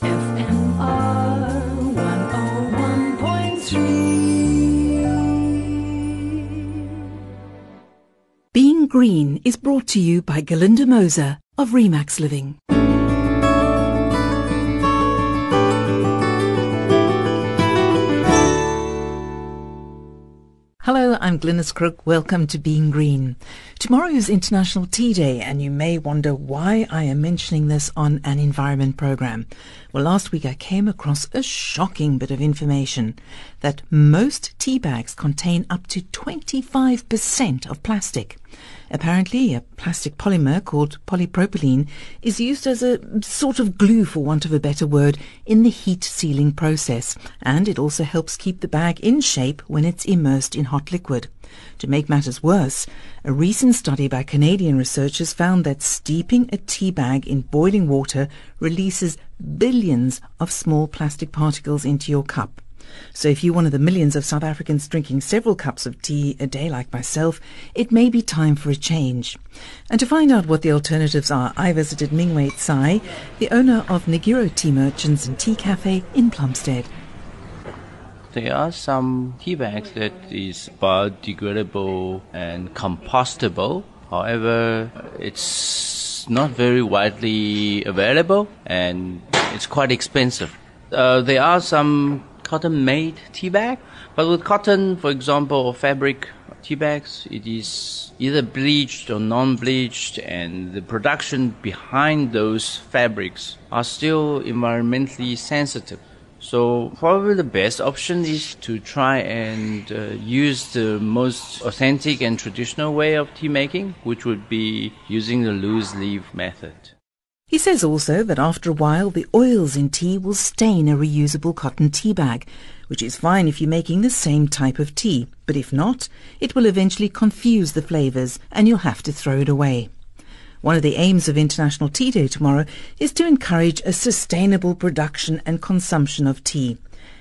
FMR 101.3. Being Green is brought to you by Galinda Moser of Remax Living. Hello, I'm Glynis Crook. Welcome to Being Green. Tomorrow is International Tea Day, and you may wonder why I am mentioning this on an environment program. Well, last week I came across a shocking bit of information that most tea bags contain up to 25% of plastic. Apparently, a plastic polymer called polypropylene is used as a sort of glue, for want of a better word, in the heat sealing process, and it also helps keep the bag in shape when it's immersed in hot liquid. To make matters worse, a recent study by Canadian researchers found that steeping a tea bag in boiling water releases billions of small plastic particles into your cup. So if you're one of the millions of South Africans drinking several cups of tea a day like myself, it may be time for a change. And to find out what the alternatives are, I visited Mingwei Tsai, the owner of Nigiro Tea Merchants and Tea Cafe in Plumstead. There are some tea bags that is biodegradable and compostable. However, it's not very widely available and it's quite expensive. Uh, there are some cotton made tea bag. But with cotton, for example, or fabric tea bags, it is either bleached or non-bleached and the production behind those fabrics are still environmentally sensitive. So probably the best option is to try and uh, use the most authentic and traditional way of tea making, which would be using the loose leaf method. He says also that after a while the oils in tea will stain a reusable cotton tea bag, which is fine if you're making the same type of tea, but if not, it will eventually confuse the flavours and you'll have to throw it away. One of the aims of International Tea Day tomorrow is to encourage a sustainable production and consumption of tea.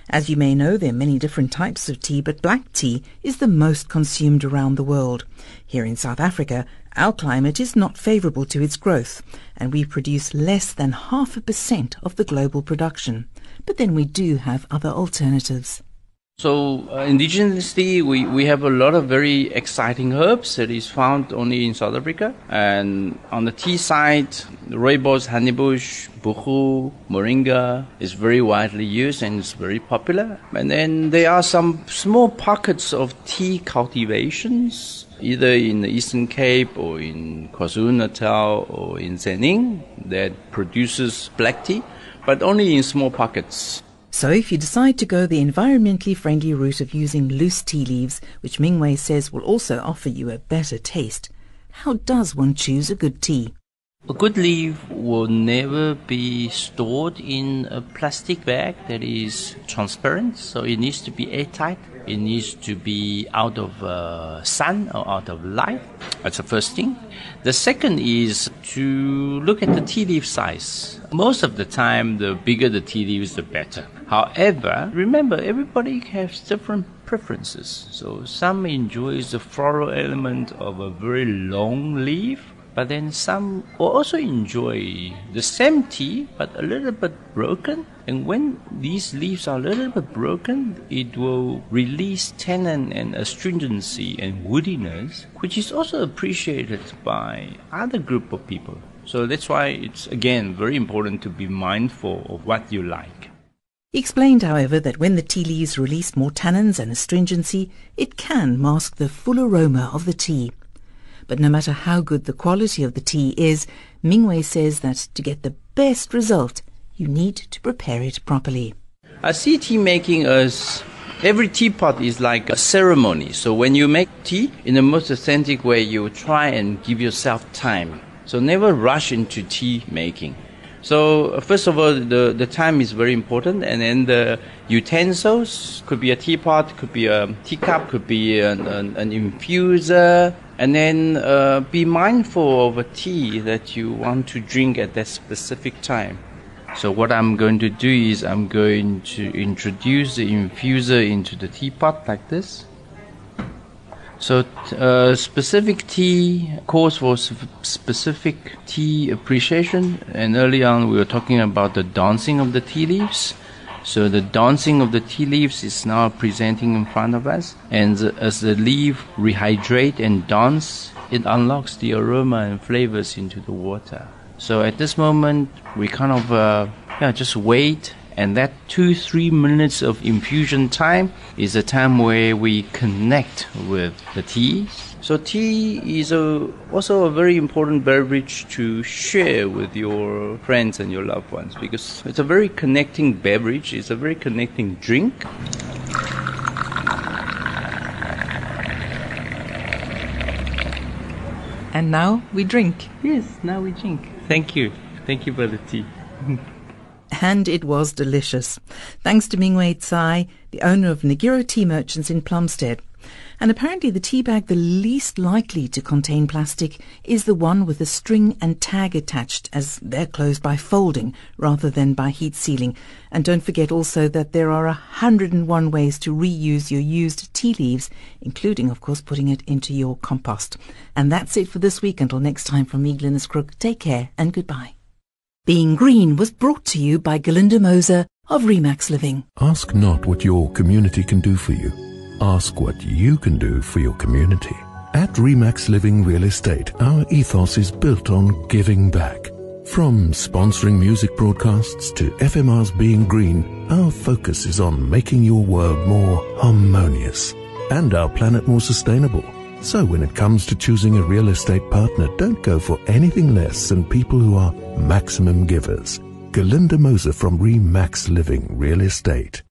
As you may know, there are many different types of tea, but black tea is the most consumed around the world. Here in South Africa, our climate is not favourable to its growth, and we produce less than half a percent of the global production. But then we do have other alternatives. So, uh, indigenously, we, we have a lot of very exciting herbs that is found only in South Africa. And on the tea side, rooibos, honeybush, buchu, moringa is very widely used and it's very popular. And then there are some small pockets of tea cultivations, either in the Eastern Cape or in KwaZulu-Natal or in Tzaneen that produces black tea, but only in small pockets. So if you decide to go the environmentally friendly route of using loose tea leaves, which Mingwei says will also offer you a better taste, how does one choose a good tea? A good leaf will never be stored in a plastic bag that is transparent, so it needs to be airtight. It needs to be out of uh, sun or out of light. That's the first thing. The second is to look at the tea leaf size. Most of the time, the bigger the tea leaves, the better. However, remember everybody has different preferences. So some enjoys the floral element of a very long leaf, but then some will also enjoy the same tea but a little bit broken. And when these leaves are a little bit broken, it will release tannin and astringency and woodiness, which is also appreciated by other group of people. So that's why it's again very important to be mindful of what you like. He explained, however, that when the tea leaves release more tannins and astringency, it can mask the full aroma of the tea. But no matter how good the quality of the tea is, Mingwei says that to get the best result, you need to prepare it properly. I see tea making as every teapot is like a ceremony. So when you make tea in the most authentic way, you try and give yourself time. So never rush into tea making. So uh, first of all, the, the time is very important, and then the utensils could be a teapot, could be a teacup, could be an, an, an infuser, and then uh, be mindful of a tea that you want to drink at that specific time. So what I'm going to do is I'm going to introduce the infuser into the teapot like this. So, uh, specific tea calls for specific tea appreciation. And early on, we were talking about the dancing of the tea leaves. So the dancing of the tea leaves is now presenting in front of us. And as the leaf rehydrate and dance, it unlocks the aroma and flavors into the water. So at this moment, we kind of uh, yeah, just wait and that two three minutes of infusion time is a time where we connect with the tea so tea is a, also a very important beverage to share with your friends and your loved ones because it's a very connecting beverage it's a very connecting drink. And now we drink. Yes now we drink. Thank you. Thank you for the tea and it was delicious. Thanks to Mingwei Tsai, the owner of Nigiro Tea Merchants in Plumstead. And apparently the tea bag the least likely to contain plastic is the one with a string and tag attached as they're closed by folding rather than by heat sealing. And don't forget also that there are 101 ways to reuse your used tea leaves, including of course putting it into your compost. And that's it for this week. Until next time from me, Crook, take care and goodbye. Being Green was brought to you by Galinda Moser of Remax Living. Ask not what your community can do for you. Ask what you can do for your community. At Remax Living Real Estate, our ethos is built on giving back. From sponsoring music broadcasts to FMR's Being Green, our focus is on making your world more harmonious and our planet more sustainable. So when it comes to choosing a real estate partner, don't go for anything less than people who are maximum givers. Galinda Moser from Remax Living Real Estate.